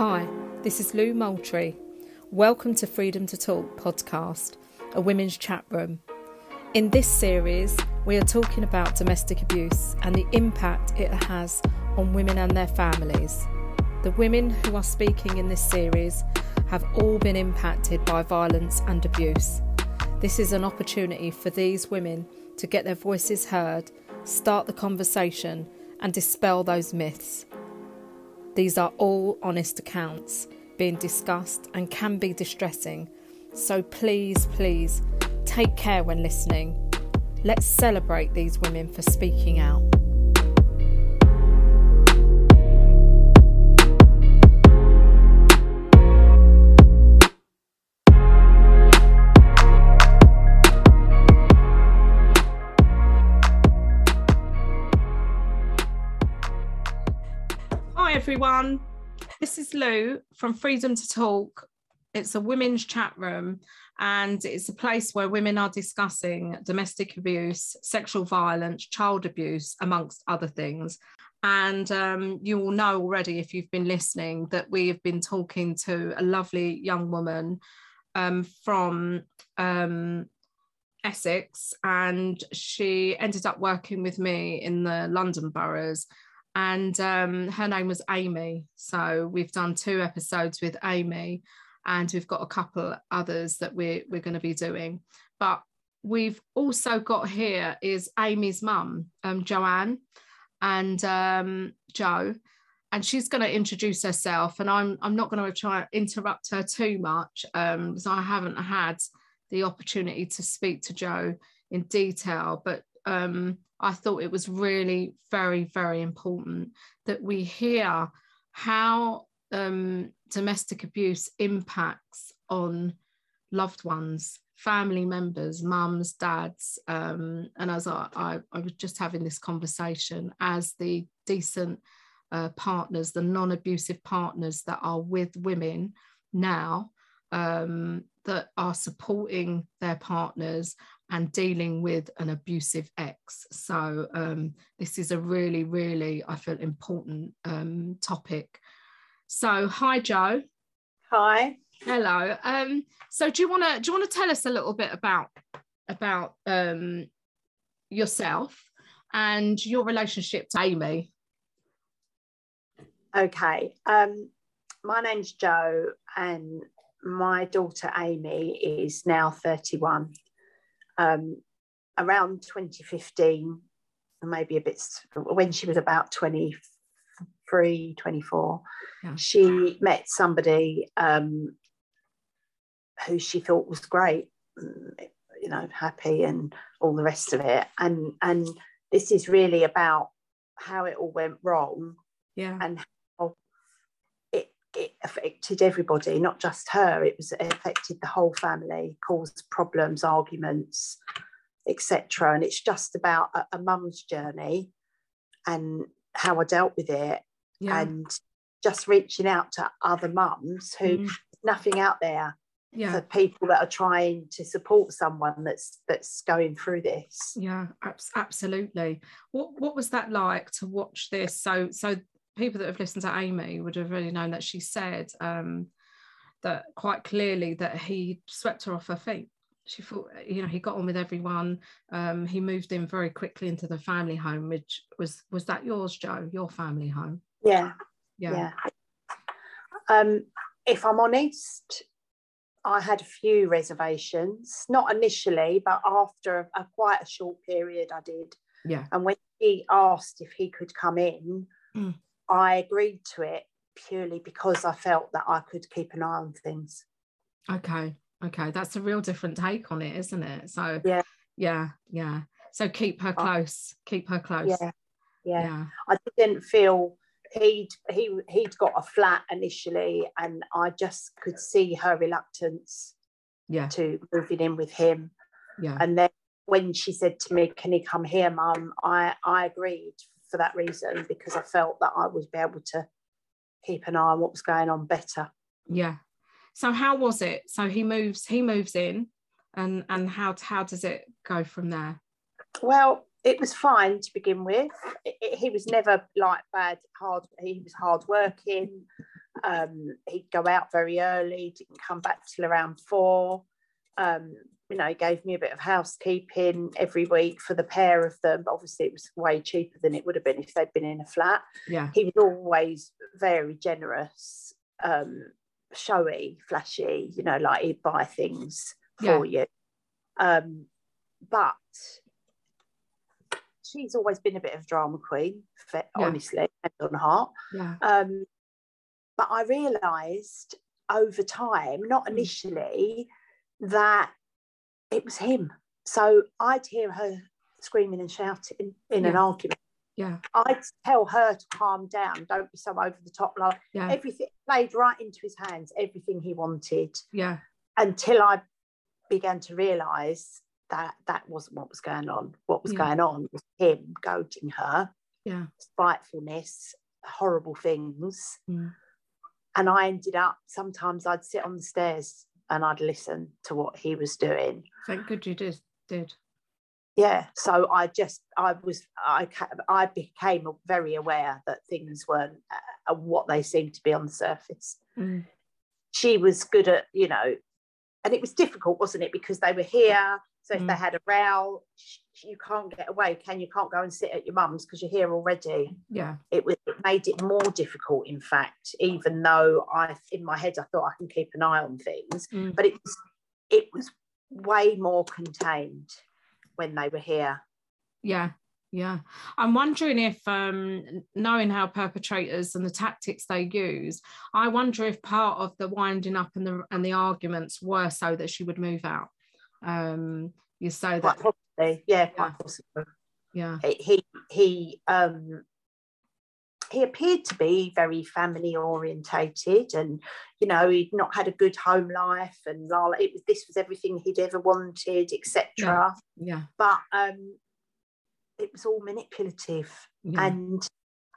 Hi, this is Lou Moultrie. Welcome to Freedom to Talk podcast, a women's chat room. In this series, we are talking about domestic abuse and the impact it has on women and their families. The women who are speaking in this series have all been impacted by violence and abuse. This is an opportunity for these women to get their voices heard, start the conversation, and dispel those myths. These are all honest accounts being discussed and can be distressing. So please, please take care when listening. Let's celebrate these women for speaking out. Everyone, this is Lou from Freedom to Talk. It's a women's chat room and it's a place where women are discussing domestic abuse, sexual violence, child abuse, amongst other things. And um, you will know already, if you've been listening, that we have been talking to a lovely young woman um, from um, Essex, and she ended up working with me in the London boroughs and um, her name was Amy. So we've done two episodes with Amy, and we've got a couple others that we're we're going to be doing. But we've also got here is Amy's mum, um, Joanne, and um, Jo, and she's going to introduce herself. And I'm I'm not going to try interrupt her too much um, because I haven't had the opportunity to speak to Jo in detail, but um, I thought it was really very, very important that we hear how um, domestic abuse impacts on loved ones, family members, mums, dads. Um, and as I, I, I, was just having this conversation, as the decent uh, partners, the non abusive partners that are with women now, um, that are supporting their partners and dealing with an abusive ex. So um, this is a really, really, I feel, important um, topic. So hi, Jo. Hi. Hello. Um, so do you want to do you want to tell us a little bit about about um, yourself and your relationship to Amy? Okay. Um, my name's Jo, and my daughter Amy is now 31 um, around 2015, maybe a bit when she was about 23, 24, yeah. she met somebody um, who she thought was great, you know, happy and all the rest of it. And and this is really about how it all went wrong. Yeah. And it affected everybody, not just her. It was it affected the whole family, caused problems, arguments, etc. And it's just about a, a mum's journey and how I dealt with it, yeah. and just reaching out to other mums who mm. nothing out there yeah. for people that are trying to support someone that's that's going through this. Yeah, absolutely. What what was that like to watch this? So so people that have listened to Amy would have really known that she said um, that quite clearly that he swept her off her feet. She thought, you know, he got on with everyone. Um, he moved in very quickly into the family home, which was was that yours, Jo? Your family home? Yeah, yeah. yeah. Um, if I'm honest, I had a few reservations, not initially, but after a, a, quite a short period, I did. Yeah. And when he asked if he could come in, mm. I agreed to it purely because I felt that I could keep an eye on things. Okay. Okay. That's a real different take on it, isn't it? So yeah. Yeah. Yeah. So keep her close. Keep her close. Yeah. Yeah. yeah. I didn't feel he'd he he'd got a flat initially and I just could see her reluctance yeah to moving in with him. Yeah. And then when she said to me, Can he come here, mum? I, I agreed for that reason because I felt that I would be able to keep an eye on what was going on better. Yeah. So how was it? So he moves he moves in and and how how does it go from there? Well, it was fine to begin with. It, it, he was never like bad hard he was hard working Um, he'd go out very early, didn't come back till around four. Um, you know, he gave me a bit of housekeeping every week for the pair of them. But obviously, it was way cheaper than it would have been if they'd been in a flat. Yeah. He was always very generous, um, showy, flashy. You know, like he'd buy things for you. Um, but she's always been a bit of a drama queen, for, Yeah. honestly, and on heart. Yeah. Um, but I realised over time, not initially, that it was him. So I'd hear her screaming and shouting in an argument. Yeah. I'd tell her to calm down, don't be so over the top. Like Yeah. everything played right into his hands, everything he wanted, Yeah. until I began to realise that that wasn't what was going on. What was Yeah. going on was him goading her, Yeah. spitefulness, horrible things. Mm. And I ended up sometimes I'd sit on the stairs and I'd listen to what he was doing. Thank good you did. Did. Yeah, so I just I was I I became very aware that things weren't uh, what they seemed to be on the surface. Mm. She was good at you know, and it was difficult, wasn't it? Because they were here. So if they Mm. had a row, you can't get away, can you? Can't go and sit at your mum's because you're here already. Yeah. it was it made it more difficult in fact even though i in my head i thought i can keep an eye on things Mm. but it was it was way more contained when they were here Yeah, yeah. I'm wondering if, um, knowing how perpetrators and the tactics they use, I wonder if part of the winding up and the and the arguments were so that she would move out. Um, you so quite that possibly. Yeah quite Yeah. possibly. Yeah, he he um he appeared to be very family orientated and you know he'd not had a good home life and la, it was this was everything he'd ever wanted etc yeah, but um it was all manipulative yeah, and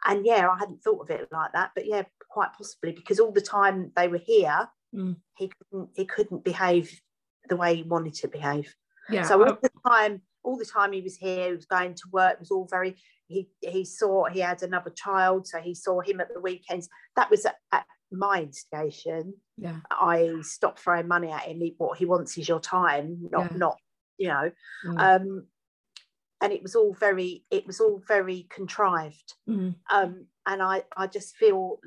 and yeah i hadn't thought of it like that but yeah quite possibly because all the time they were here Mm. he couldn't he couldn't behave the way he wanted to behave yeah. so all the time all the time he was here he was going to work it was all very he he saw he had another child so he saw him at the weekends that was at, at my instigation yeah, i stopped throwing money at him he, what he wants is your time not Yeah. not you know mm, um and it was all very it was all very contrived mm, um, and I, I just feel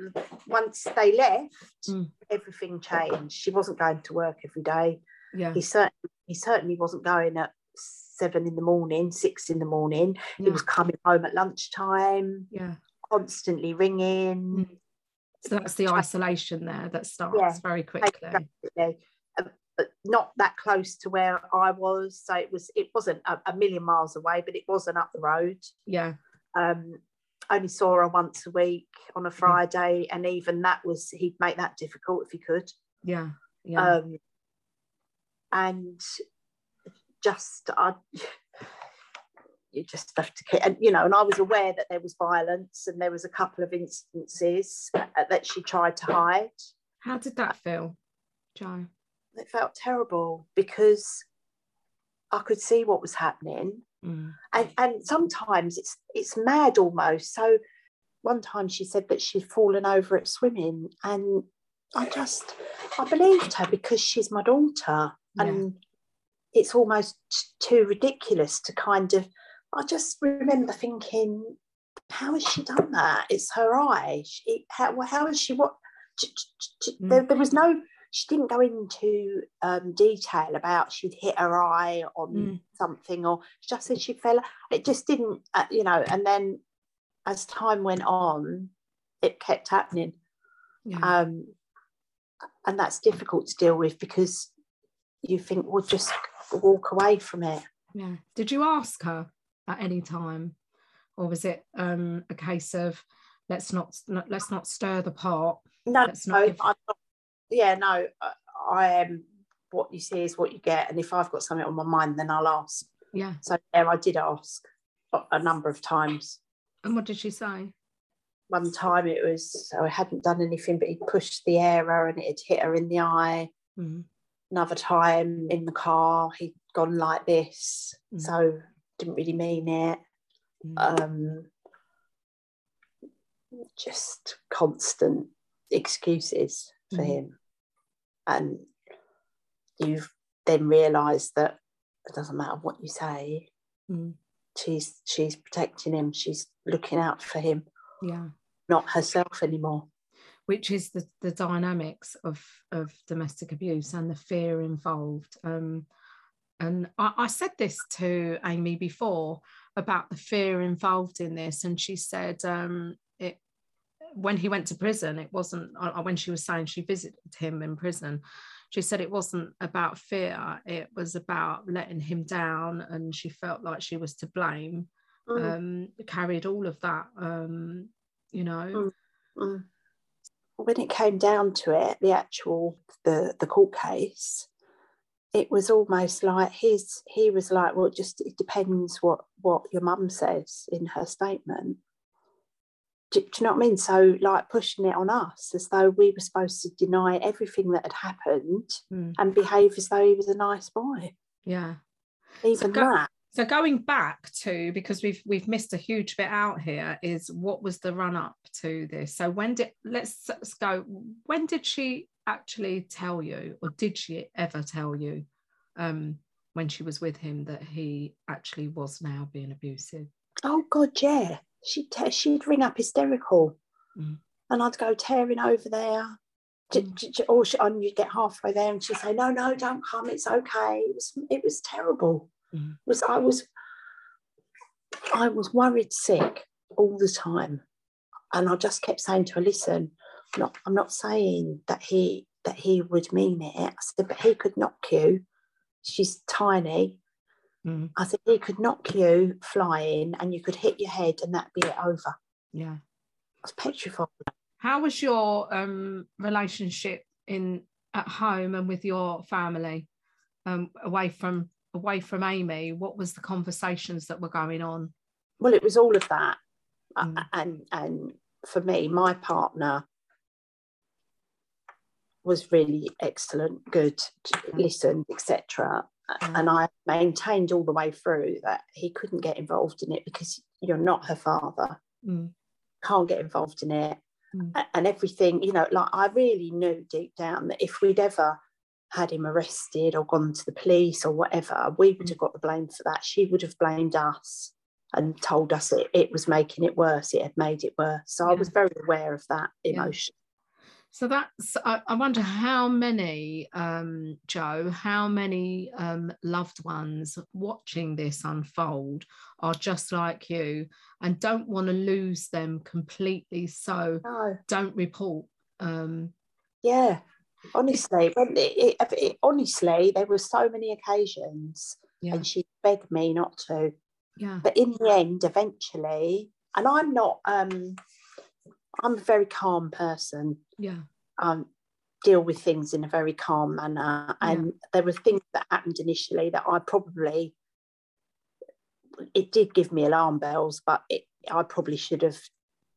once they left, Mm. everything changed. She wasn't going to work every day. Yeah, He certainly he certainly wasn't going at seven in the morning, six in the morning. He was coming home at lunchtime, yeah. constantly ringing. Mm. So that's the isolation there that starts Yeah. very quickly. Basically, uh, but not that close to where I was. So it was it wasn't a, a million miles away, but it wasn't up the road. Yeah, um, only saw her once a week on a Friday, and even that was he'd make that difficult if he could. yeah, yeah, Um, and just I, you just have to keep, and you know, and I was aware that there was violence, and there was a couple of instances that she tried to hide. How did that feel, Jo? It felt terrible because I could see what was happening, Mm. and and sometimes it's it's mad almost so one time she said that she'd fallen over at swimming and i just i believed her because she's my daughter and it's almost too ridiculous to kind of i just remember thinking how has she done that? It's her eye. She, how, how has she what Mm. there, there was no she didn't go into um, detail about she'd hit her eye on Mm. something or she just said she fell it just didn't uh, you know and then as time went on it kept happening. Yeah, um, and that's difficult to deal with because you think well just walk away from it yeah. Did you ask her at any time, or was it um, a case of let's not let's not stir the pot? no, Let's not no give- I'm not, yeah no I, I am what you see is what you get and if i've got something on my mind then i'll ask Yeah. so yeah i did ask a, number of times And what did she say? one time it was I hadn't done anything, but he pushed the error and it had hit her in the eye. Mm. Another time in the car, he'd gone like this, Mm. so didn't really mean it. Mm. Um, just constant excuses for Mm. him. And you've then realised that it doesn't matter what you say, Mm. she's she's protecting him, she's looking out for him, Yeah. not herself anymore. Which is the, the dynamics of, of domestic abuse and the fear involved. Um, and I, I said this to Amy before about the fear involved in this, and she said um, it when he went to prison. It wasn't uh, when she was saying she visited him in prison. She said it wasn't about fear; it was about letting him down, and she felt like she was to blame. Mm, Um, carried all of that, um, you know. mm. When it came down to it, the actual the the court case, it was almost like his he was like, well, just it depends what what your mum says in her statement. Do, do you know what I mean? So like pushing it on us as though we were supposed to deny everything that had happened Mm. and behave as though he was a nice boy. Yeah. Even go- that. So going back to because we've we've missed a huge bit out here is what was the run up to this? So when did let's, let's go when did she actually tell you or did she ever tell you um when she was with him that he actually was now being abusive? Oh God, yeah. She'd te- she'd ring up hysterical, Mm. and I'd go tearing over there. Mm. Or she, and you'd get halfway there, and she'd say, "No, no, don't come. It's okay." It was it was terrible. Mm. Was I was I was worried sick all the time, and I just kept saying to her, "Listen, I'm not I'm not saying that he that he would mean it." I said, "But he could knock you. She's tiny." Mm. I said he could knock you flying and you could hit your head and that'd be it over. Yeah. I was petrified. How was your um relationship in at home and with your family um away from away from Amy? What was the conversations that were going on? Well, it was all of that. A- Mm. And and for me, my partner was really excellent, good, listened, etc. Mm. And I maintained all the way through that he couldn't get involved in it because you're not her father. Mm. can't get involved in it Mm. And everything you know like i really knew deep down that if we'd ever had him arrested or gone to the police or whatever we would Mm. have got the blame for that she would have blamed us and told us it, it was making it worse it had made it worse so i was very aware of that Yeah. emotion So that's I, I wonder how many um Jo, how many um loved ones watching this unfold are just like you and don't want to lose them completely. So no don't report. Um yeah honestly when it, it, it- honestly there were so many occasions yeah, and she begged me not to. Yeah, but in the end eventually and i'm not um i'm a very calm person. Yeah, um deal with things in a very calm manner. And there were things that happened initially that i probably it did give me alarm bells but it, i probably should have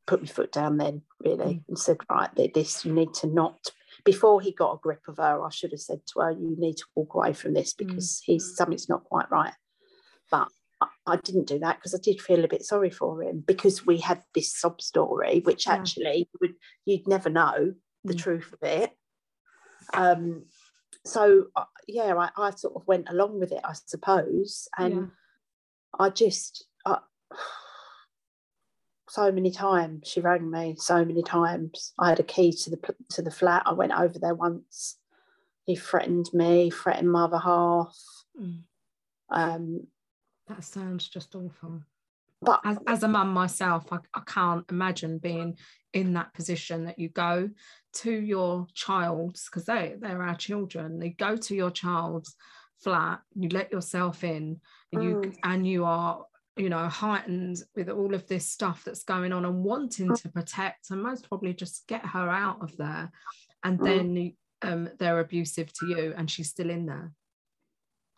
put my foot down then really Mm. and said right this you need to not before he got a grip of her i should have said to her you need to walk away from this Mm. because he's something's not quite right but I- I didn't do that because I did feel a bit sorry for him because we had this sob story, which Yeah. actually would you'd never know the Mm. truth of it. Um, so uh, yeah, I, I sort of went along with it, I suppose, and yeah. I just I, so many times she rang me, so many times. I had a key to the to the flat. I went over there once. He threatened me, threatened my other half. Mm. Um, That sounds just awful. but as, as a mum myself, I, I can't imagine being in that position that you go to your child's because they they're our children. You go to your child's flat, you let yourself in, and you Mm. and you are you know heightened with all of this stuff that's going on and wanting to protect and most probably just get her out of there, and Mm. then um, they're abusive to you and she's still in there.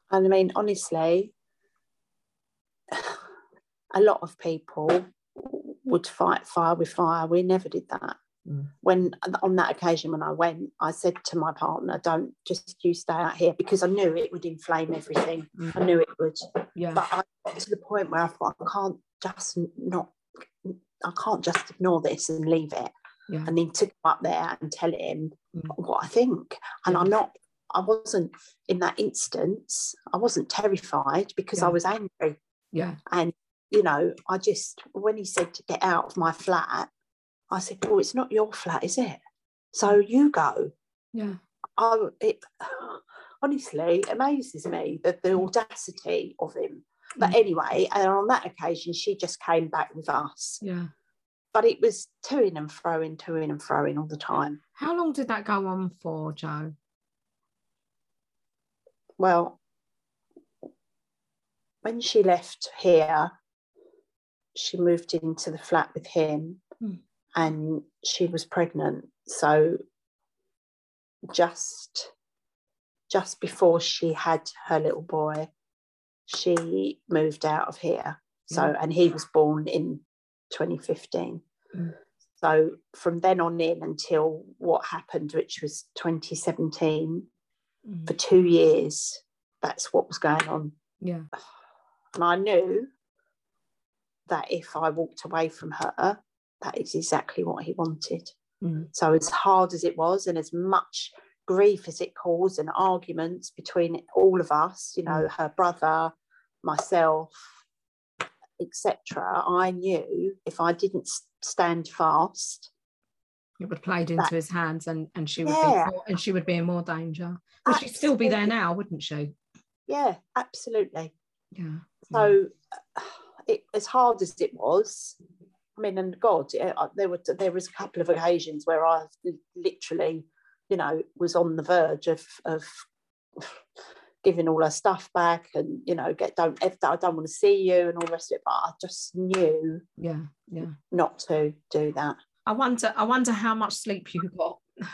And I mean, honestly, a lot of people would fight fire with fire. We never did that. Mm. When on that occasion when I went, I said to my partner, "Don't just you stay out here," because I knew it would inflame everything. Mm. I knew it would. Yeah, But I got to the point where I thought I can't just not, I can't just ignore this and leave it. Yeah. and then to go up there and tell him Mm. what I think. And Yeah. I'm not, I wasn't in that instance, I wasn't terrified because Yeah. I was angry. Yeah. And, you know, I just, when he said to get out of my flat, I said, Well, it's not your flat, is it? So you go. Yeah. I, it honestly amazes me that the audacity of him. But Mm. anyway, and on that occasion, she just came back with us. Yeah. But it was toing and froing, toing and froing all the time. How long did that go on for, Jo? Well, when she left here, she moved into the flat with him Mm. and she was pregnant. So just just before she had her little boy, she moved out of here. So Mm. and he was born in 2015. Mm. So from then on in until what happened, which was 2017, Mm. for two years, that's what was going on. Yeah. And I knew that if I walked away from her, that is exactly what he wanted. Mm. So, as hard as it was, and as much grief as it caused, and arguments between all of us, you know, her brother, myself, etc., I knew if I didn't stand fast, It would played into That- his hands and, and she would Yeah. be more, and she would be in more danger. But she'd still be there now, wouldn't she? yeah, absolutely. Yeah. So, it, as hard as it was, I mean, and God, uh, there were there was a couple of occasions where I literally, you know, was on the verge of of giving all her stuff back, and you know, get don't if I don't want to see you and all the rest of it. But I just knew yeah. Yeah. not to do that. I wonder I wonder how much sleep you got.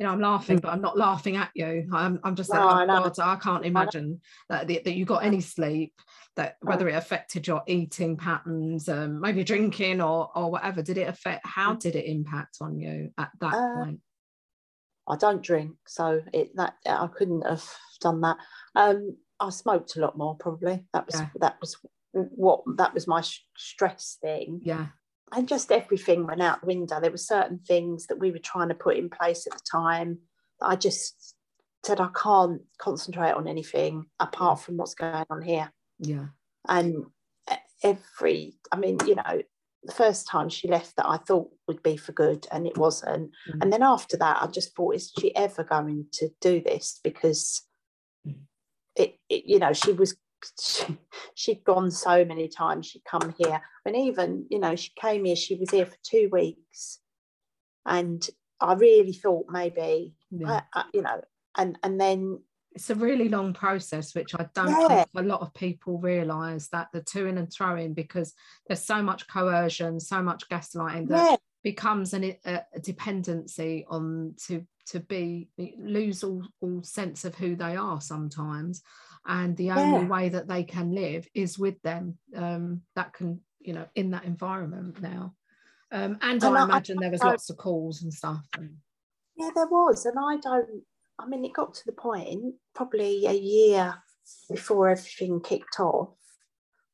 You know, I'm laughing, but I'm not laughing at you. I'm, I'm just Mm. No, saying, I oh know. God, I can't imagine that, that you got any sleep, that whether it affected your eating patterns, um, maybe drinking or or whatever. Did it affect how did it impact on you at that Uh, point? I don't drink, so it that I couldn't have done that. Um, I smoked a lot more probably. That was Yeah. that was what that was my sh- stress thing. Yeah. and just everything went out the window. There were certain things that we were trying to put in place at the time that I just said I can't concentrate on anything apart from what's going on here. Yeah. And e- every, I mean, you know, the first time she left that I thought would be for good and it wasn't. Mm. And then after that, I just thought, is she ever going to do this? Because Mm. it, it you know, she was she, she'd gone so many times she'd come here and even you know she came here she was here for two weeks and i really thought maybe Yeah. I, I, you know and and then it's a really long process, which I don't Yeah. think a lot of people realise that the to in and throwing because there's so much coercion, so much gaslighting that yeah becomes an, a, a dependency on to to be lose all, all sense of who they are sometimes and the only Yeah. way that they can live is with them um, that can you know in that environment now um, and, And I I- imagine there was I- lots of calls and stuff and, yeah there was and i don't i mean it got to the point probably a year before everything kicked off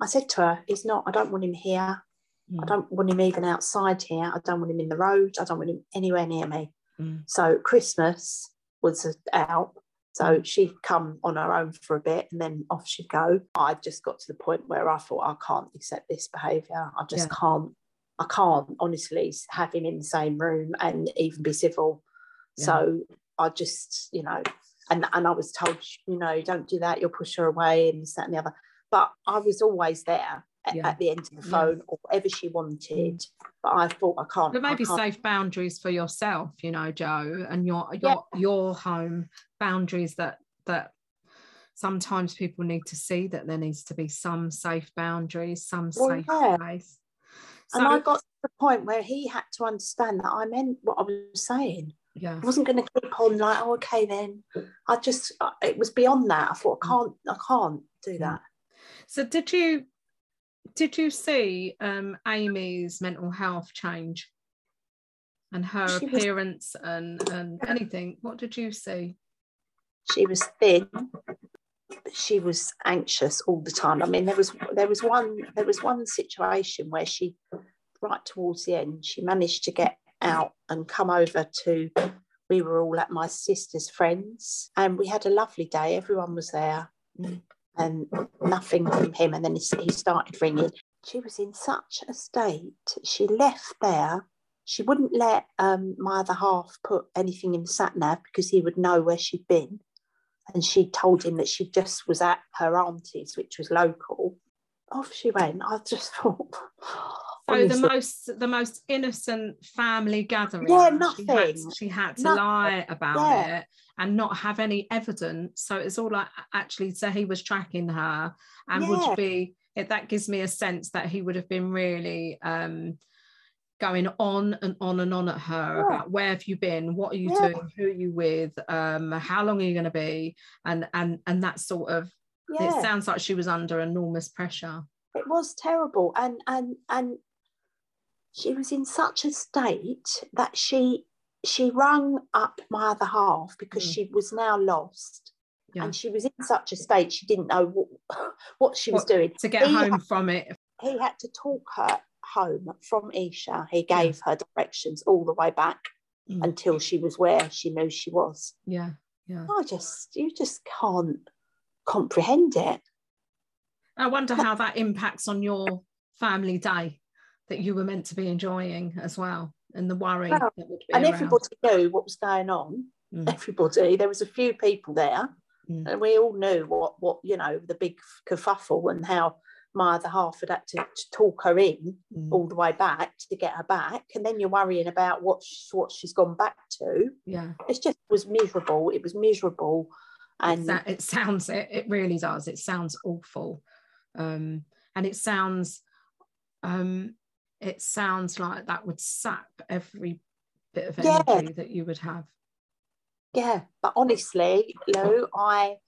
i said to her he's not i don't want him here I Mm. don't want him even outside here. I don't want him in the road. I don't want him anywhere near me. Mm. So Christmas was out. So she'd come on her own for a bit and then off she'd go. I just got to the point where I thought I can't accept this behaviour. I just Yeah. can't. I can't honestly have him in the same room and even be civil. Yeah. So I just, you know, and and I was told, you know, don't do that. You'll push her away and this, that, and the other. But I was always there at, Yeah. at the end of the Yeah. phone or whatever she wanted. Mm. But I thought I can't. but I maybe can't- safe boundaries for yourself you know jo and your your your home boundaries that that sometimes people need to see that there needs to be some safe boundaries some Well, safe yeah. place And I got to the point where he had to understand that I meant what I was saying. Yeah I wasn't going to keep on like, oh, okay, then. I just, uh, it was beyond that. I thought, I can't, I can't do that. so did you did you see um amy's mental health change and her She was- appearance and and anything what did you see She was thin. She was anxious all the time. I mean, there was there was one there was one situation where she, right towards the end, she managed to get out and come over to we were all at my sister's friends and we had a lovely day. Everyone was there Mm. and nothing from him. And then he, started ringing. She was in such a state. She left there. She wouldn't let um, my other half put anything in the sat nav because he would know where she'd been. And she told him that she just was at her auntie's which was local. Off she went. I just thought So the most the most innocent family gathering. Yeah, She had, nothing. she had to Nothing. lie about Yeah. it and not have any evidence. So it's all like actually so he was tracking her and Yeah. would be it, that gives me a sense that he would have been really um going on and on and on at her Yeah. about where have you been what are you Yeah. doing who are you with um how long are you going to be and and and that sort of yeah. it sounds like she was under enormous pressure it was terrible and and and she was in such a state that she she rung up my other half because Mm. she was now lost. Yeah. and she was in such a state she didn't know what, what she was What- doing. to get He home had- from it. he had to talk her home from isha. He gave her directions all the way back Mm. until she was where she knew she was. Yeah yeah. I just you just can't comprehend it. I wonder how that impacts on your family day that you were meant to be enjoying as well, and the worry Well, that would be and around. everybody knew what was going on Mm, everybody. There was a few people there, Mm. and we all knew what what you know the big kerfuffle and how my other half had had to, talk her in mm. all the way back to get her back, and then you're worrying about what sh- what she's gone back to. yeah, It's just it was miserable. It was miserable, and sa- it sounds it, it really does. It sounds awful, um, and it sounds um, it sounds like that would sap every bit of Yeah. energy that you would have. yeah. But honestly, Lou, I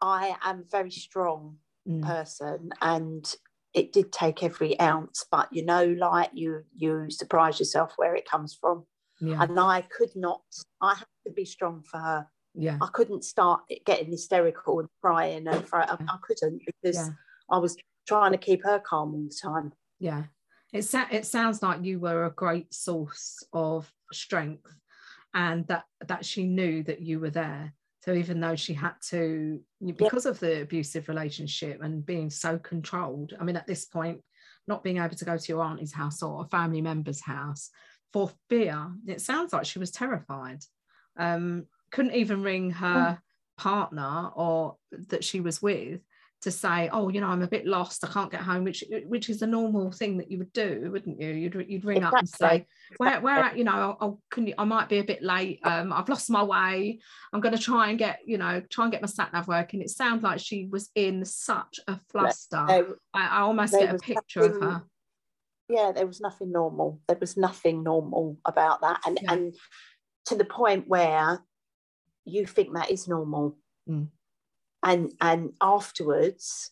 I am a very strong Mm, person and it did take every ounce but you know like you you surprise yourself where it comes from yeah, and i could not i had to be strong for her yeah, i couldn't start getting hysterical and crying and I, I couldn't because yeah. i was trying to keep her calm all the time yeah. It, sa- it sounds like you were a great source of strength and that that she knew that you were there. So even though she had to because of the abusive relationship and being so controlled i mean at this point not being able to go to your auntie's house or a family member's house for fear it sounds like she was terrified. Um couldn't even ring her partner or that she was with to say, oh, you know, I'm a bit lost, I can't get home, which which is a normal thing that you would do, wouldn't you? You'd, you'd ring up and say, where, where at, you know, oh, can you, I might be a bit late. Um, I've lost my way. I'm going to try and get, you know, try and get my sat nav working. It sounds like she was in such a fluster. There- I, I almost get a picture of her. yeah there was nothing normal there was nothing normal about that and Yeah. and to the point where you think that is normal Mm. And and afterwards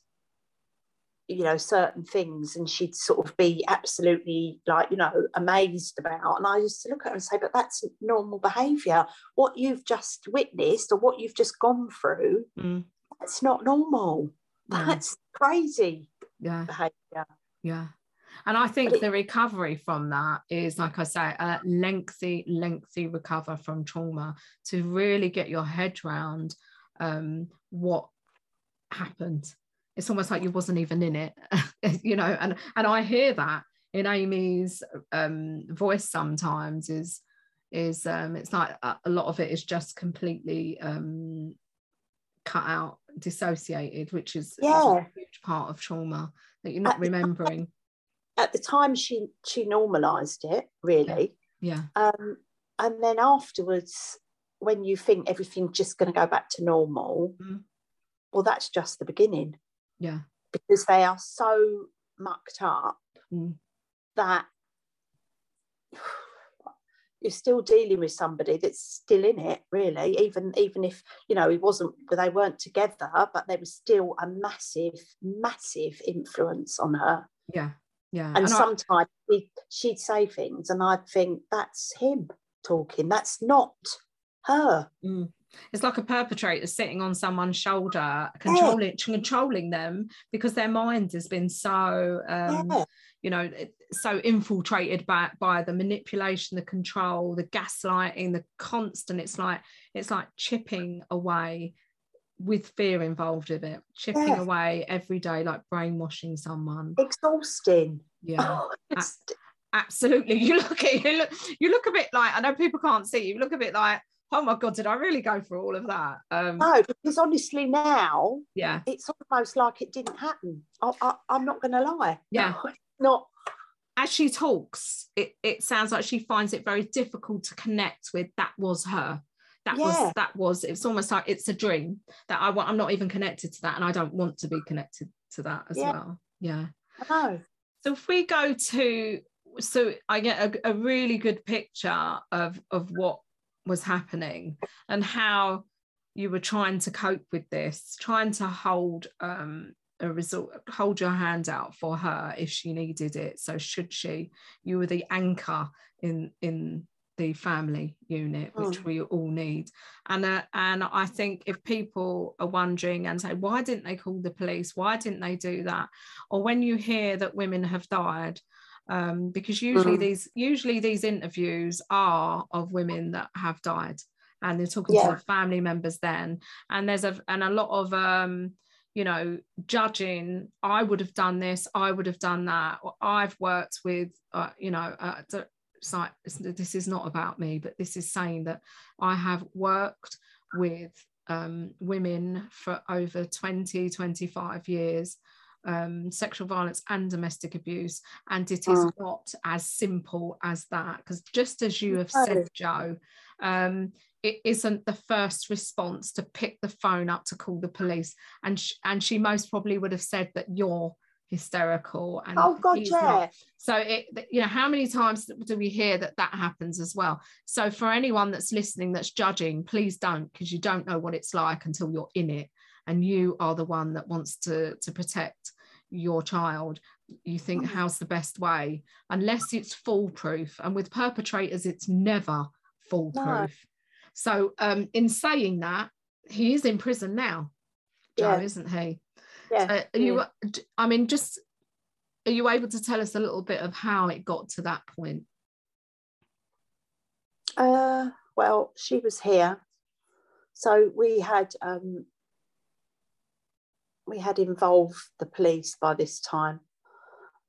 you know certain things and she'd sort of be absolutely like you know amazed about. And i used to look at her and say but that's normal behavior what you've just witnessed or what you've just gone through Mm, that's not normal. Yeah, that's crazy yeah. behavior Yeah. And I think it- the recovery from that is, like I say, a lengthy, lengthy recover from trauma to really get your head round um, what happened. It's almost like you wasn't even in it, you know. And and I hear that in Amy's um, voice sometimes is is um, it's like a, lot of it is just completely um, cut out, dissociated, which is, Yeah. a huge part of trauma that you're not At the remembering. at the time she she normalized it really Yeah, um and then afterwards when you think everything's just going to go back to normal Mm. well that's just the beginning yeah, because they are so mucked up Mm. that you're still dealing with somebody that's still in it really even even if you know it wasn't they weren't together but there was still a massive massive influence on her yeah, yeah. and, I- sometimes she'd, she'd say things and i'd think that's him talking that's not her Mm. It's like a perpetrator sitting on someone's shoulder, controlling yeah. controlling them because their mind has been so um, yeah. you know so infiltrated by by the manipulation, the control, the gaslighting, the constant. It's like it's like chipping away with fear involved with it, chipping yeah. away every day, like brainwashing someone. Exhausting. Yeah. Oh, absolutely. You look at you look you look a bit like I know people can't see you look a bit like oh my god did i really go through all of that? Um no because honestly now yeah. it's almost like it didn't happen. I, am not gonna lie. Yeah. Not. As she talks it, it sounds like she finds it very difficult to connect with that was her. That yeah. was that was it's almost like it's a dream that i want i'm not even connected to that and i don't want to be connected to that as yeah. well. Yeah. I know. so if we go to so i get a, a really good picture of of what was happening and how you were trying to cope with this, trying to hold um, a result, hold your hand out for her if she needed it. So should she, you were the anchor in in the family unit, which mm. we all need. And uh, and I think if people are wondering and say, why didn't they call the police? Why didn't they do that? Or when you hear that women have died, um, because usually mm. these usually these interviews are of women that have died and they're talking yeah. to the family members then and there's a and a lot of um you know judging i would have done this i would have done that i've worked with uh, you know uh, it's like this is not about me but this is saying that i have worked with um, women for over 20 25 years um, sexual violence and domestic abuse. And it is mm. not as simple as that. Because just as you have said, Jo, um, it isn't the first response to pick the phone up to call the police. And, sh- and she most probably would have said that you're hysterical and oh god yeah not. so it you know how many times do we hear that that happens as well so for anyone that's listening that's judging please don't because you don't know what it's like until you're in it and you are the one that wants to to protect your child you think mm. how's the best way? Unless it's foolproof and with perpetrators it's never foolproof. No. so um in saying that he is in prison now. Jo yeah. isn't he? Yeah uh, are you i mean just are you able to tell us a little bit of how it got to that point? Uh well she was here. So we had um we had involved the police by this time.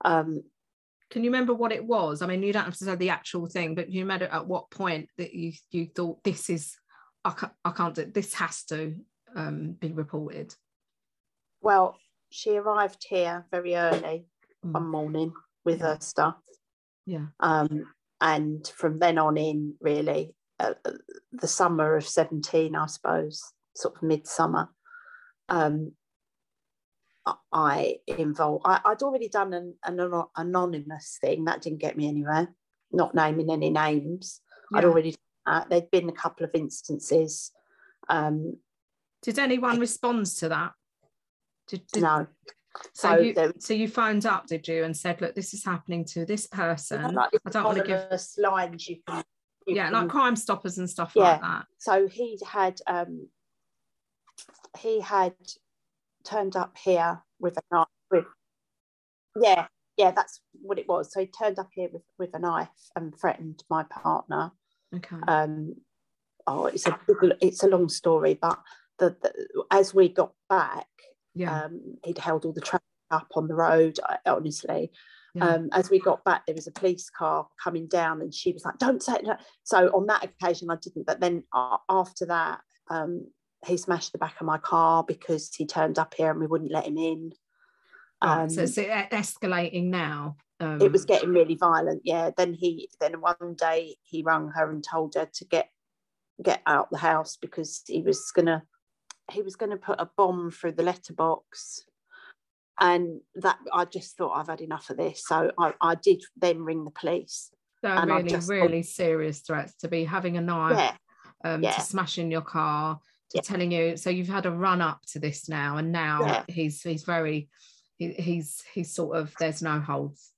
Um, can you remember what it was? I mean, you don't have to say the actual thing, but you remember at what point that you you thought this is I can't, I can't do this has to um, be reported. Well, she arrived here very early mm. one morning with yeah. her stuff. Yeah. Um, and from then on in, really, uh, the summer of 17, I suppose, sort of midsummer, um, I involved. I, would already done an, an, anonymous thing that didn't get me anywhere. Not naming any names. Yeah. I'd already. Uh, there'd been a couple of instances. Um, did anyone respond to that? Did, did, no. So, so you there, so you phoned up, did you, and said, "Look, this is happening to this person. Like I don't want to give lines you can." You yeah, can, like Crime Stoppers and stuff yeah. like that. So he had um, he had turned up here with a knife. With, yeah, yeah, that's what it was. So he turned up here with, with a knife and threatened my partner. Okay. Um, oh, it's a it's a long story, but the, the as we got back, yeah, um, he'd held all the traffic up on the road. Honestly, yeah. Um, as we got back, there was a police car coming down, and she was like, "Don't say it." So on that occasion, I didn't. But then uh, after that, um, he smashed the back of my car because he turned up here and we wouldn't let him in. Um, so it's escalating now. Um, it was getting really violent. Yeah. Then he then one day he rang her and told her to get get out the house because he was gonna he was gonna put a bomb through the letterbox. And that I just thought I've had enough of this. So I, I did then ring the police. So really, really serious threats to be having a knife, yeah, um, yeah. to smash in your car, yeah. telling you so you've had a run up to this now and now yeah. he's he's very he, he's he's sort of there's no holds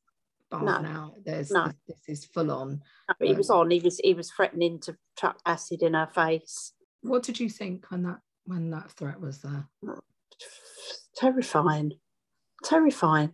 barred no. now there's no. this, this is full on no, he was on he was he was threatening to chuck acid in her face What did you think when that when that threat was there? Terrifying, terrifying.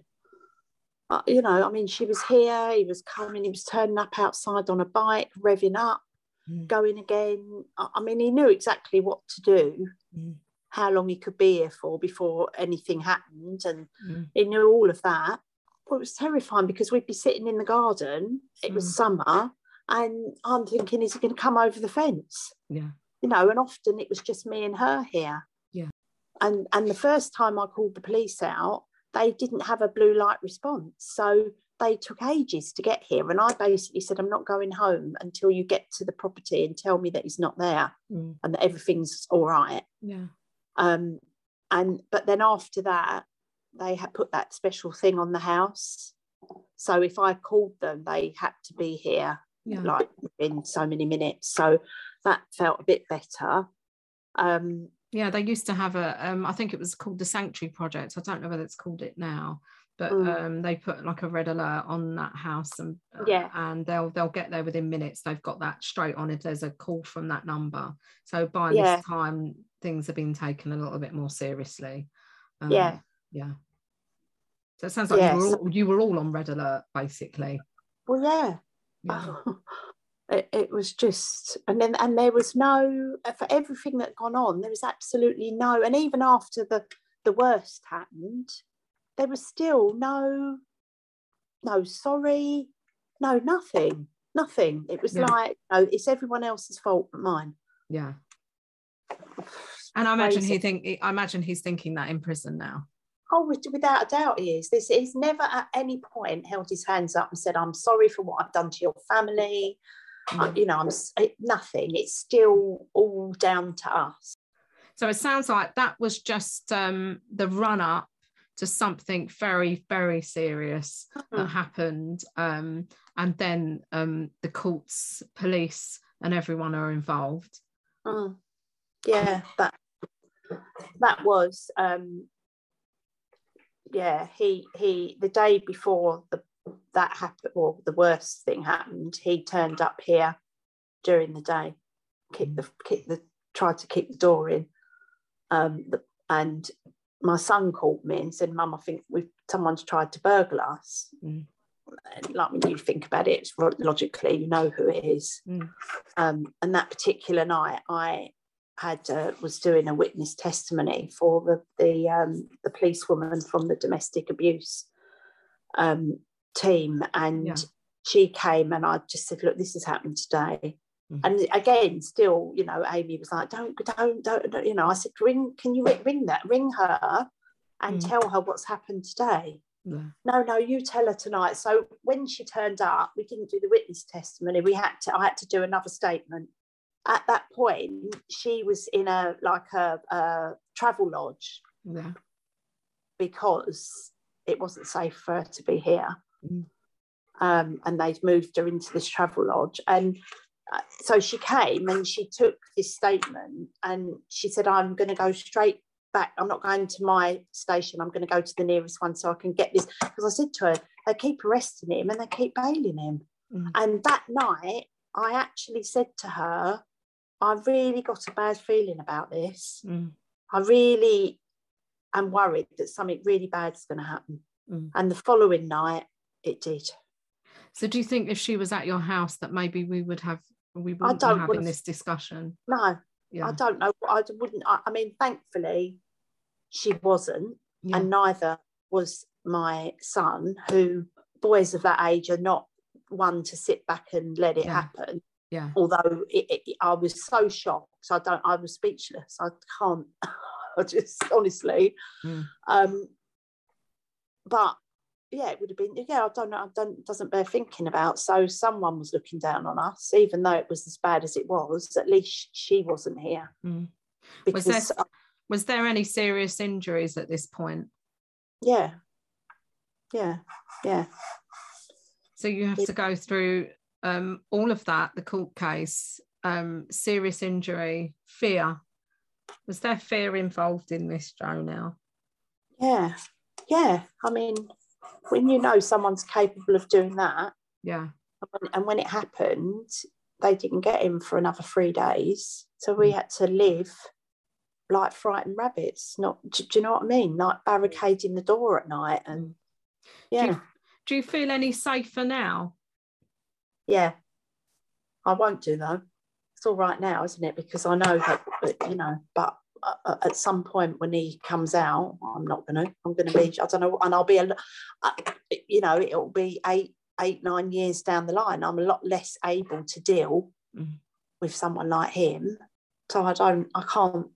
Uh, you know, I mean, she was here. He was coming. He was turning up outside on a bike, revving up, Mm. going again. I mean, he knew exactly what to do, Mm. how long he could be here for before anything happened, and Mm. he knew all of that. But it was terrifying because we'd be sitting in the garden. It was Mm. summer, and I'm thinking, is he going to come over the fence? Yeah. You know, and often it was just me and her here. Yeah. And and the first time I called the police out, they didn't have a blue light response, so they took ages to get here. And I basically said, I'm not going home until you get to the property and tell me that he's not there Mm. and that everything's all right. Yeah. Um, and but then after that, they had put that special thing on the house. So if I called them, they had to be here Yeah. like in so many minutes. So that felt a bit better. Um, Yeah, they used to have a. Um, I think it was called the Sanctuary Project. I don't know whether it's called it now, but Mm. um, they put like a red alert on that house, and uh, Yeah. and they'll they'll get there within minutes. They've got that straight on if there's a call from that number. So by Yeah. this time, things have been taken a little bit more seriously. Um, Yeah. yeah. So it sounds like Yeah, you, were all, you were all on red alert, basically. well, yeah, Yeah. it, it was just, and then and there was no for everything that gone on. There was absolutely no, and even after the the worst happened, there was still no, no sorry, no nothing, nothing. It was Yeah. like, no, it's everyone else's fault but mine. yeah. And I imagine he think I imagine he's thinking that in prison now. Oh, without a doubt, he is. This he's never at any point held his hands up and said, "I'm sorry for what I've done to your family." I- Mm. you know, I'm it, nothing. It's still all down to us. So it sounds like that was just um, the run up to something very, very serious that Mm. happened. Um, and then um, the courts, police, and everyone are involved. Mm. Yeah, that that was. Um, yeah, he he the day before the that happened, or the worst thing happened. He turned up here during the day, kicked the kicked the tried to kick the door in, um, the, and my son called me and said, "Mum, I think we've someone's tried to burgle us." Mm. Like when you think about it, it's logically you know who it is. Mm. Um, and that particular night, I had uh, was doing a witness testimony for the the um, the policewoman from the domestic abuse um, team, and Yeah. she came and I just said, "Look, this has happened today." Mhm. And again, still, you know, Amy was like, "Don't, don't, don't,", don't," you know. I said, "Ring, can you ring, that? Ring her, and Mm. tell her what's happened today." No, no, you tell her tonight. So when she turned up, we didn't do the witness testimony. We had to, I had to do another statement. At that point, she was in a like a, a travel lodge Yeah. because it wasn't safe for her to be here. Mm. Um, and they'd moved her into this travel lodge. And so she came and she took this statement and she said, I'm going to go straight back. I'm not going to my station. I'm going to go to the nearest one so I can get this. Because I said to her, they keep arresting him and they keep bailing him. Mm. And that night, I actually said to her, I really got a bad feeling about this. Mm. I really am worried that something really bad is going to happen. Mm. And the following night, it did. So do you think if she was at your house that maybe we would have we wouldn't don't be having this discussion? No, Yeah. I don't know. I wouldn't. I, I mean, thankfully, she wasn't, yeah. and neither was my son. Who boys of that age are not one to sit back and let it Yeah. happen. yeah. Although it, it, I was so shocked, I don't. I was speechless. I can't. I just honestly. Mm. Um, but yeah, it would have been. Yeah, I don't know. I don't doesn't bear thinking about. So someone was looking down on us, even though it was as bad as it was. At least she wasn't here Mm. because Was there was there any serious injuries at this point? yeah, yeah, yeah. So you have to go through um, all of that, the court case, um, serious injury, fear. Was there fear involved in this, Jo? Now, Yeah, yeah. I mean, when you know someone's capable of doing that, yeah, and when, and when it happened, they didn't get him for another three days. So we mm. had to live like frightened rabbits. Not, do, do you know what I mean? Like barricading the door at night. And yeah. Do you, do you feel any safer now? Yeah. I won't do though. It's all right now, isn't it? Because I know that, but, you know, but uh, at some point when he comes out, I'm not gonna. I'm gonna be. I don't know, and I'll be a. You know, it'll be eight, eight, nine years down the line. I'm a lot less able to deal mm. with someone like him. So I don't. I can't.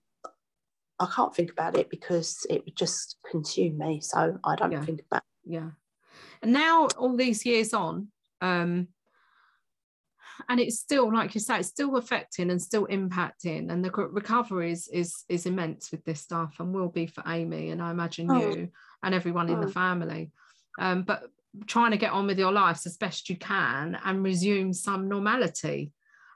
I can't think about it because it would just consume me. So I don't yeah. think about. It. Yeah, and now all these years on, um, and it's still like you say it's still affecting and still impacting and the recovery is is is immense with this stuff and will be for amy and i imagine oh. you and everyone oh. in the oh. family um, but trying to get on with your lives as best you can and resume some normality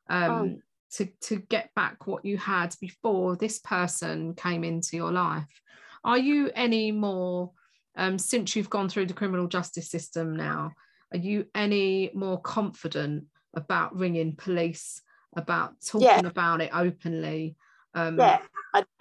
um, oh. to to get back what you had before this person came into your life are you any more um, since you've gone through the criminal justice system now are you any more confident about ringing police, about talking yeah. about it openly. Um, yeah,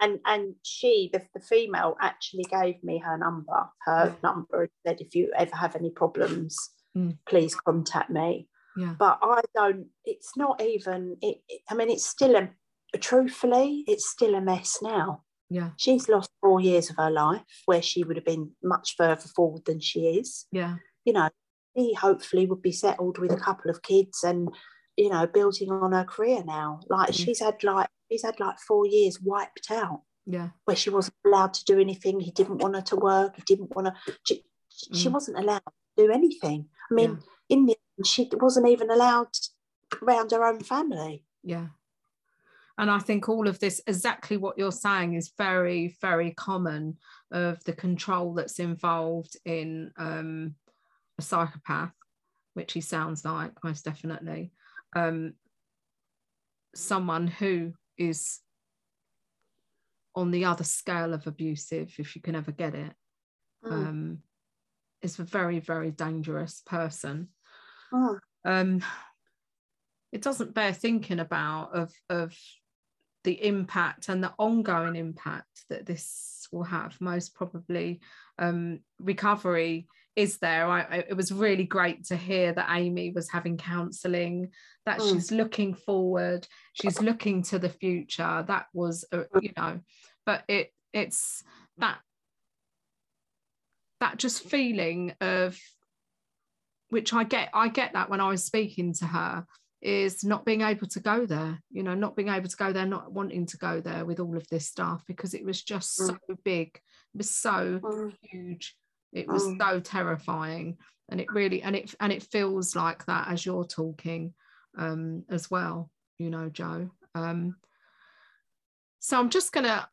and and she, the, the female, actually gave me her number. Her yeah. number said, if you ever have any problems, mm. please contact me. Yeah. But I don't. It's not even. It, it, I mean, it's still a. Truthfully, it's still a mess now. Yeah. She's lost four years of her life where she would have been much further forward than she is. Yeah. You know, he hopefully would be settled with a couple of kids and you know building on her career now. Like mm. she's had like she's had like four years wiped out. Yeah. Where she wasn't allowed to do anything. He didn't want her to work. He didn't want to she, mm. she wasn't allowed to do anything. I mean yeah. in the end she wasn't even allowed around her own family. Yeah. And i think all of this exactly what you're saying is very very common of the control that's involved in um, a psychopath, which he sounds like most definitely, um, someone who is on the other scale of abusive, if you can ever get it, mm. um, is a very, very dangerous person. Mm. Um, it doesn't bear thinking about of, of the impact and the ongoing impact that this will have. Most probably, um, recovery is there. I, I, it was really great to hear that Amy was having counselling, that mm. she's looking forward, she's looking to the future. That was, uh, you know, but it it's that that just feeling of which I get. I get that when I was speaking to her is not being able to go there you know not being able to go there not wanting to go there with all of this stuff because it was just mm. so big it was so mm. huge it was mm. so terrifying and it really and it and it feels like that as you're talking um as well you know jo. Um so i'm just gonna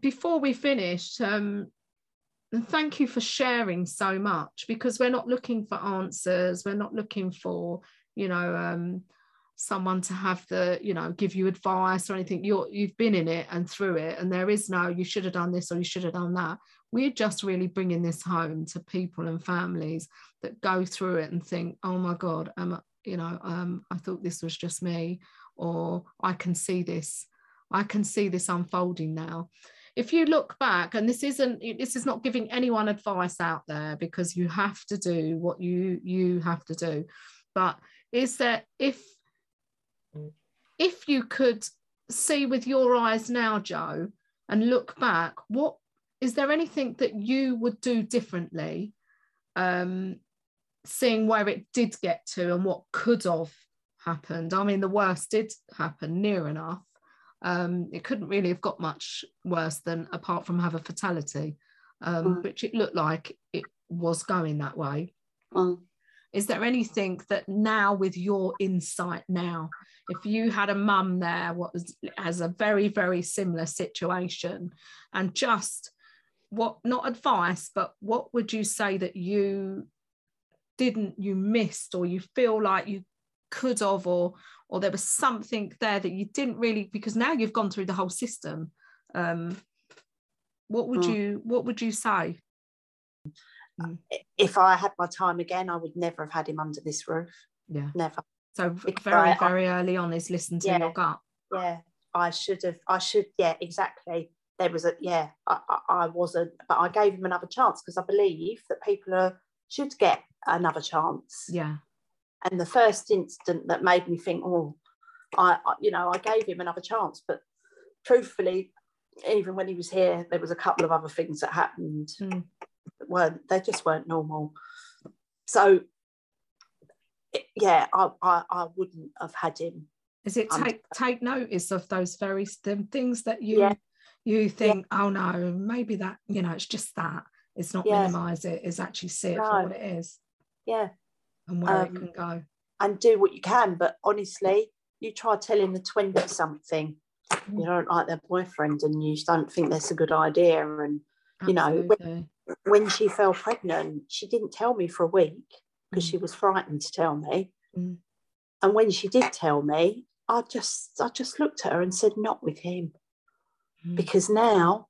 before we finish um thank you for sharing so much because we're not looking for answers we're not looking for you know um someone to have the you know give you advice or anything. You're you've been in it and through it and there is no you should have done this or you should have done that we're just really bringing this home to people and families that go through it and think oh my god am you know um, i thought this was just me or i can see this i can see this unfolding now. If you look back and this isn't this is not giving anyone advice out there because you have to do what you you have to do but is there if if you could see with your eyes now jo and look back what is there anything that you would do differently um, seeing where it did get to and what could have happened i mean the worst did happen near enough um, it couldn't really have got much worse than apart from have a fatality um, mm. which it looked like it was going that way mm. is there anything that now with your insight now if you had a mum there what was has a very very similar situation and just what not advice but what would you say that you didn't you missed or you feel like you could have or or there was something there that you didn't really because now you've gone through the whole system um what would mm. you what would you say if i had my time again i would never have had him under this roof yeah never So Because very, I- very early on is listen to Yeah. your gut. yeah i should have i should yeah exactly there was a yeah i, I, wasn't but i gave him another chance because i believe that people are should get another chance Yeah. and the first incident that made me think oh I, I you know i gave him another chance but truthfully even when he was here there was a couple of other things that happened Mm. that weren't they just weren't normal so yeah I, I i wouldn't have had him Is it Um, take take notice of those very them things that you Yeah. You think, oh no, maybe that, you know, it's just that. It's not Yeah. minimize it, it's actually see it for what it is yeah and where it Um, can go. and do what you can. But honestly, you try telling the 20 something Mm. you don't like their boyfriend and you don't think that's a good idea. And you know, when- when she fell pregnant, she didn't tell me for a week because Mm. she was frightened to tell me. Mm. And when she did tell me, I just I just looked at her and said, not with him. Mm. Because now,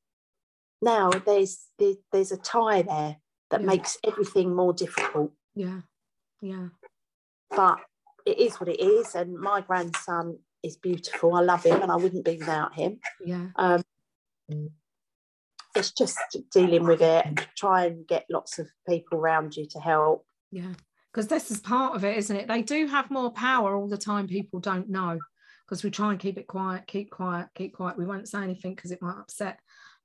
now there's there, there's a tie there that Yeah. makes everything more difficult. yeah. Yeah. but it is what it is. And my grandson is beautiful. I love him, and I wouldn't be without him. Yeah. Um, it's just dealing with it and try and get lots of people around you to help. Yeah. Because this is part of it, isn't it? They do have more power all the time. People don't know because we try and keep it quiet, keep quiet, keep quiet. We won't say anything because it might upset.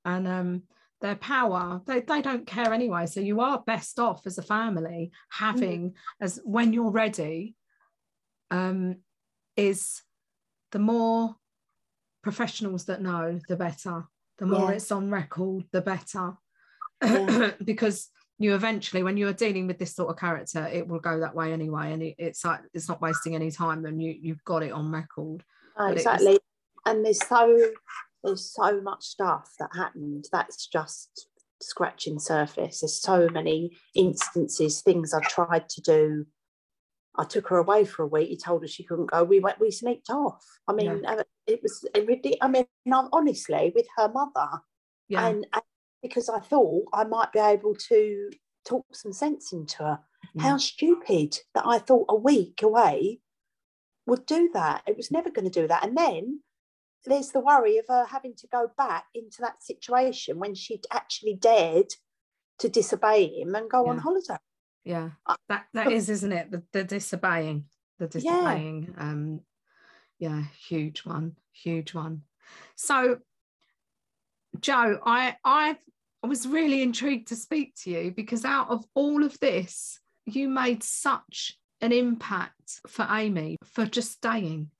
And um, their power, they, they don't care anyway. So you are best off as a family having, as when you're ready, um, is the more professionals that know, the better. The more Yeah. it's on record, the better. Yeah. because you eventually when you're dealing with this sort of character it will go that way anyway and it, it's like it's not wasting any time then you you've got it on record But it was- exactly. And there's so there's so much stuff that happened that's just scratching surface. There's so many instances, things I tried to do. I took her away for a week. He told her she couldn't go. We went. We sneaked off. I mean, uh, it was. It really, I mean, honestly, with her mother, yeah and, and because I thought I might be able to talk some sense into her. Yeah. How stupid that I thought a week away would do that. It was never going to do that. And then there's the worry of her having to go back into that situation when she'd actually dared to disobey him and go on holiday. yeah that that is isn't it the, the disobeying the Yeah. disobeying um yeah huge one huge one so jo i i I was really intrigued to speak to you because out of all of this you made such an impact for amy for just staying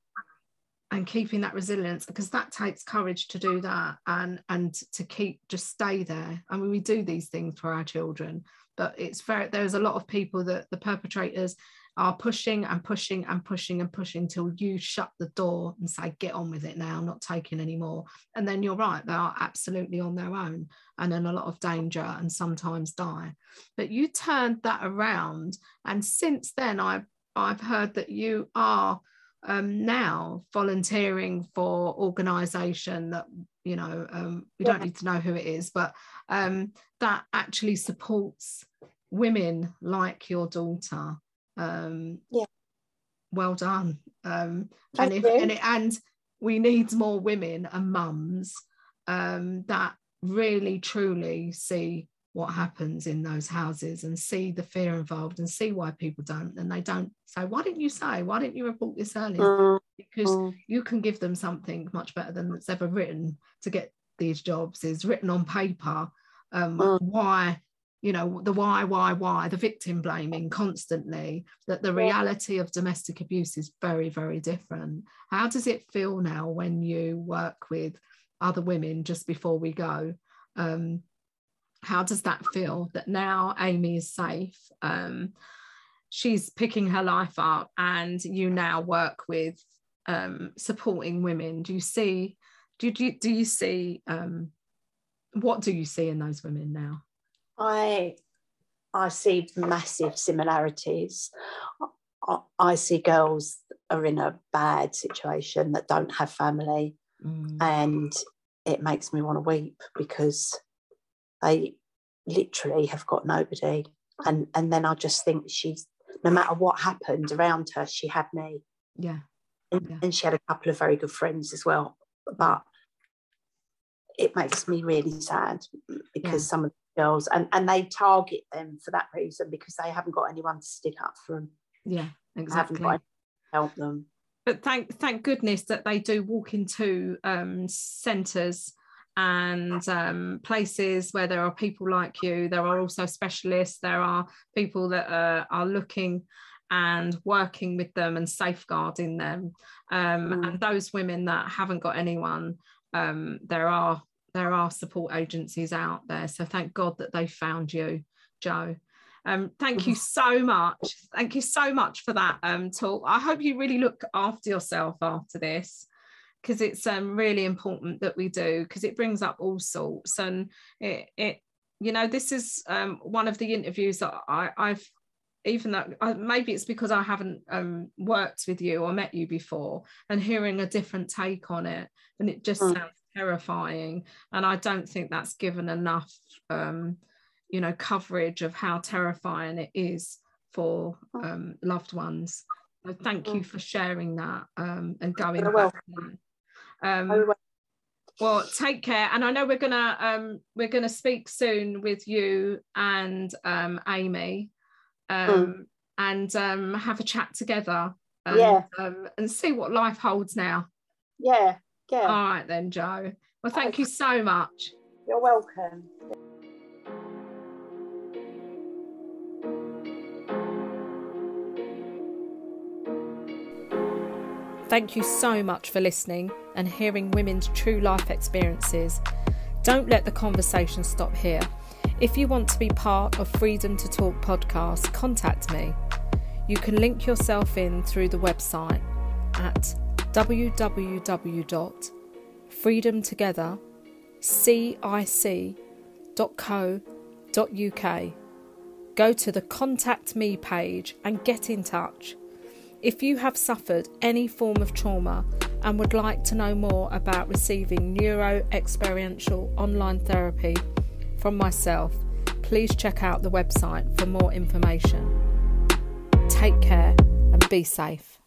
and keeping that resilience because that takes courage to do that and and to keep just stay there. I mean we do these things for our children but it's very there's a lot of people that the perpetrators are pushing and pushing and pushing and pushing till you shut the door and say get on with it now I'm not taking any more. And then you're right they are absolutely on their own and in a lot of danger and sometimes die. But you turned that around and since then i've i've heard that you are um, now volunteering for organisation that you know um, we don't need to know who it is but um, that actually supports women like your daughter um, Yeah. well done. Um, and if and, it, and we need more women and mums um, that really truly see what happens in those houses and see the fear involved and see why people don't. And they don't say why didn't you say? Why didn't you report this earlier? Mm, because you can give them something much better than that's ever written to get these jobs is written on paper. Um, Mm. why you know the why why why the victim blaming constantly that the reality of domestic abuse is very very different. How does it feel now when you work with other women just before we go? Um, how does that feel that now amy is safe? Um, she's picking her life up and you now work with um, supporting women. Do you see do you, do you see um, what do you see in those women now I I see massive similarities. I, I see girls are in a bad situation that don't have family, Mm, and it makes me want to weep because they literally have got nobody. And and then I just think she's no matter what happened around her, she had me. Yeah. And, Yeah. and she had a couple of very good friends as well. But it makes me really sad because some of the girls and, and they target them for that reason because they haven't got anyone to stick up for them. Yeah, exactly. haven't got anyone to help them. but thank thank goodness that they do walk into um, centres and um, places where there are people like you. There are also specialists. There are people that uh, are looking and working with them and safeguarding them. Um, Mm. And those women that haven't got anyone, um, there are there are support agencies out there. So thank God that they found you, Jo. Um, thank you so much. Thank you so much for that um, talk. I hope you really look after yourself after this because it's um, really important that we do because it brings up all sorts and it, it you know this is um, one of the interviews that I, I've even though uh, maybe it's because I haven't um, worked with you or met you before and hearing a different take on it and it just Mm. sounds terrifying and I don't think that's given enough um, you know coverage of how terrifying it is for Mm. um, loved ones so thank you Mm. for sharing that um, and going You're back. Um, Oh, well, well, take care, and I know we're gonna um, we're gonna speak soon with you and um, Amy, um, and um, have a chat together. And, Yeah. um, and see what life holds now. yeah, yeah. All right then, Jo. Well, thank you so much. You're welcome. Thank you so much for listening and hearing women's true life experiences. Don't let the conversation stop here. If you want to be part of Freedom to Talk podcast, contact me. You can link yourself in through the website at www.freedomtogethercic.co.uk. Go to the Contact Me page and get in touch. If you have suffered any form of trauma and would like to know more about receiving neuro experiential online therapy from myself, please check out the website for more information. Take care and be safe.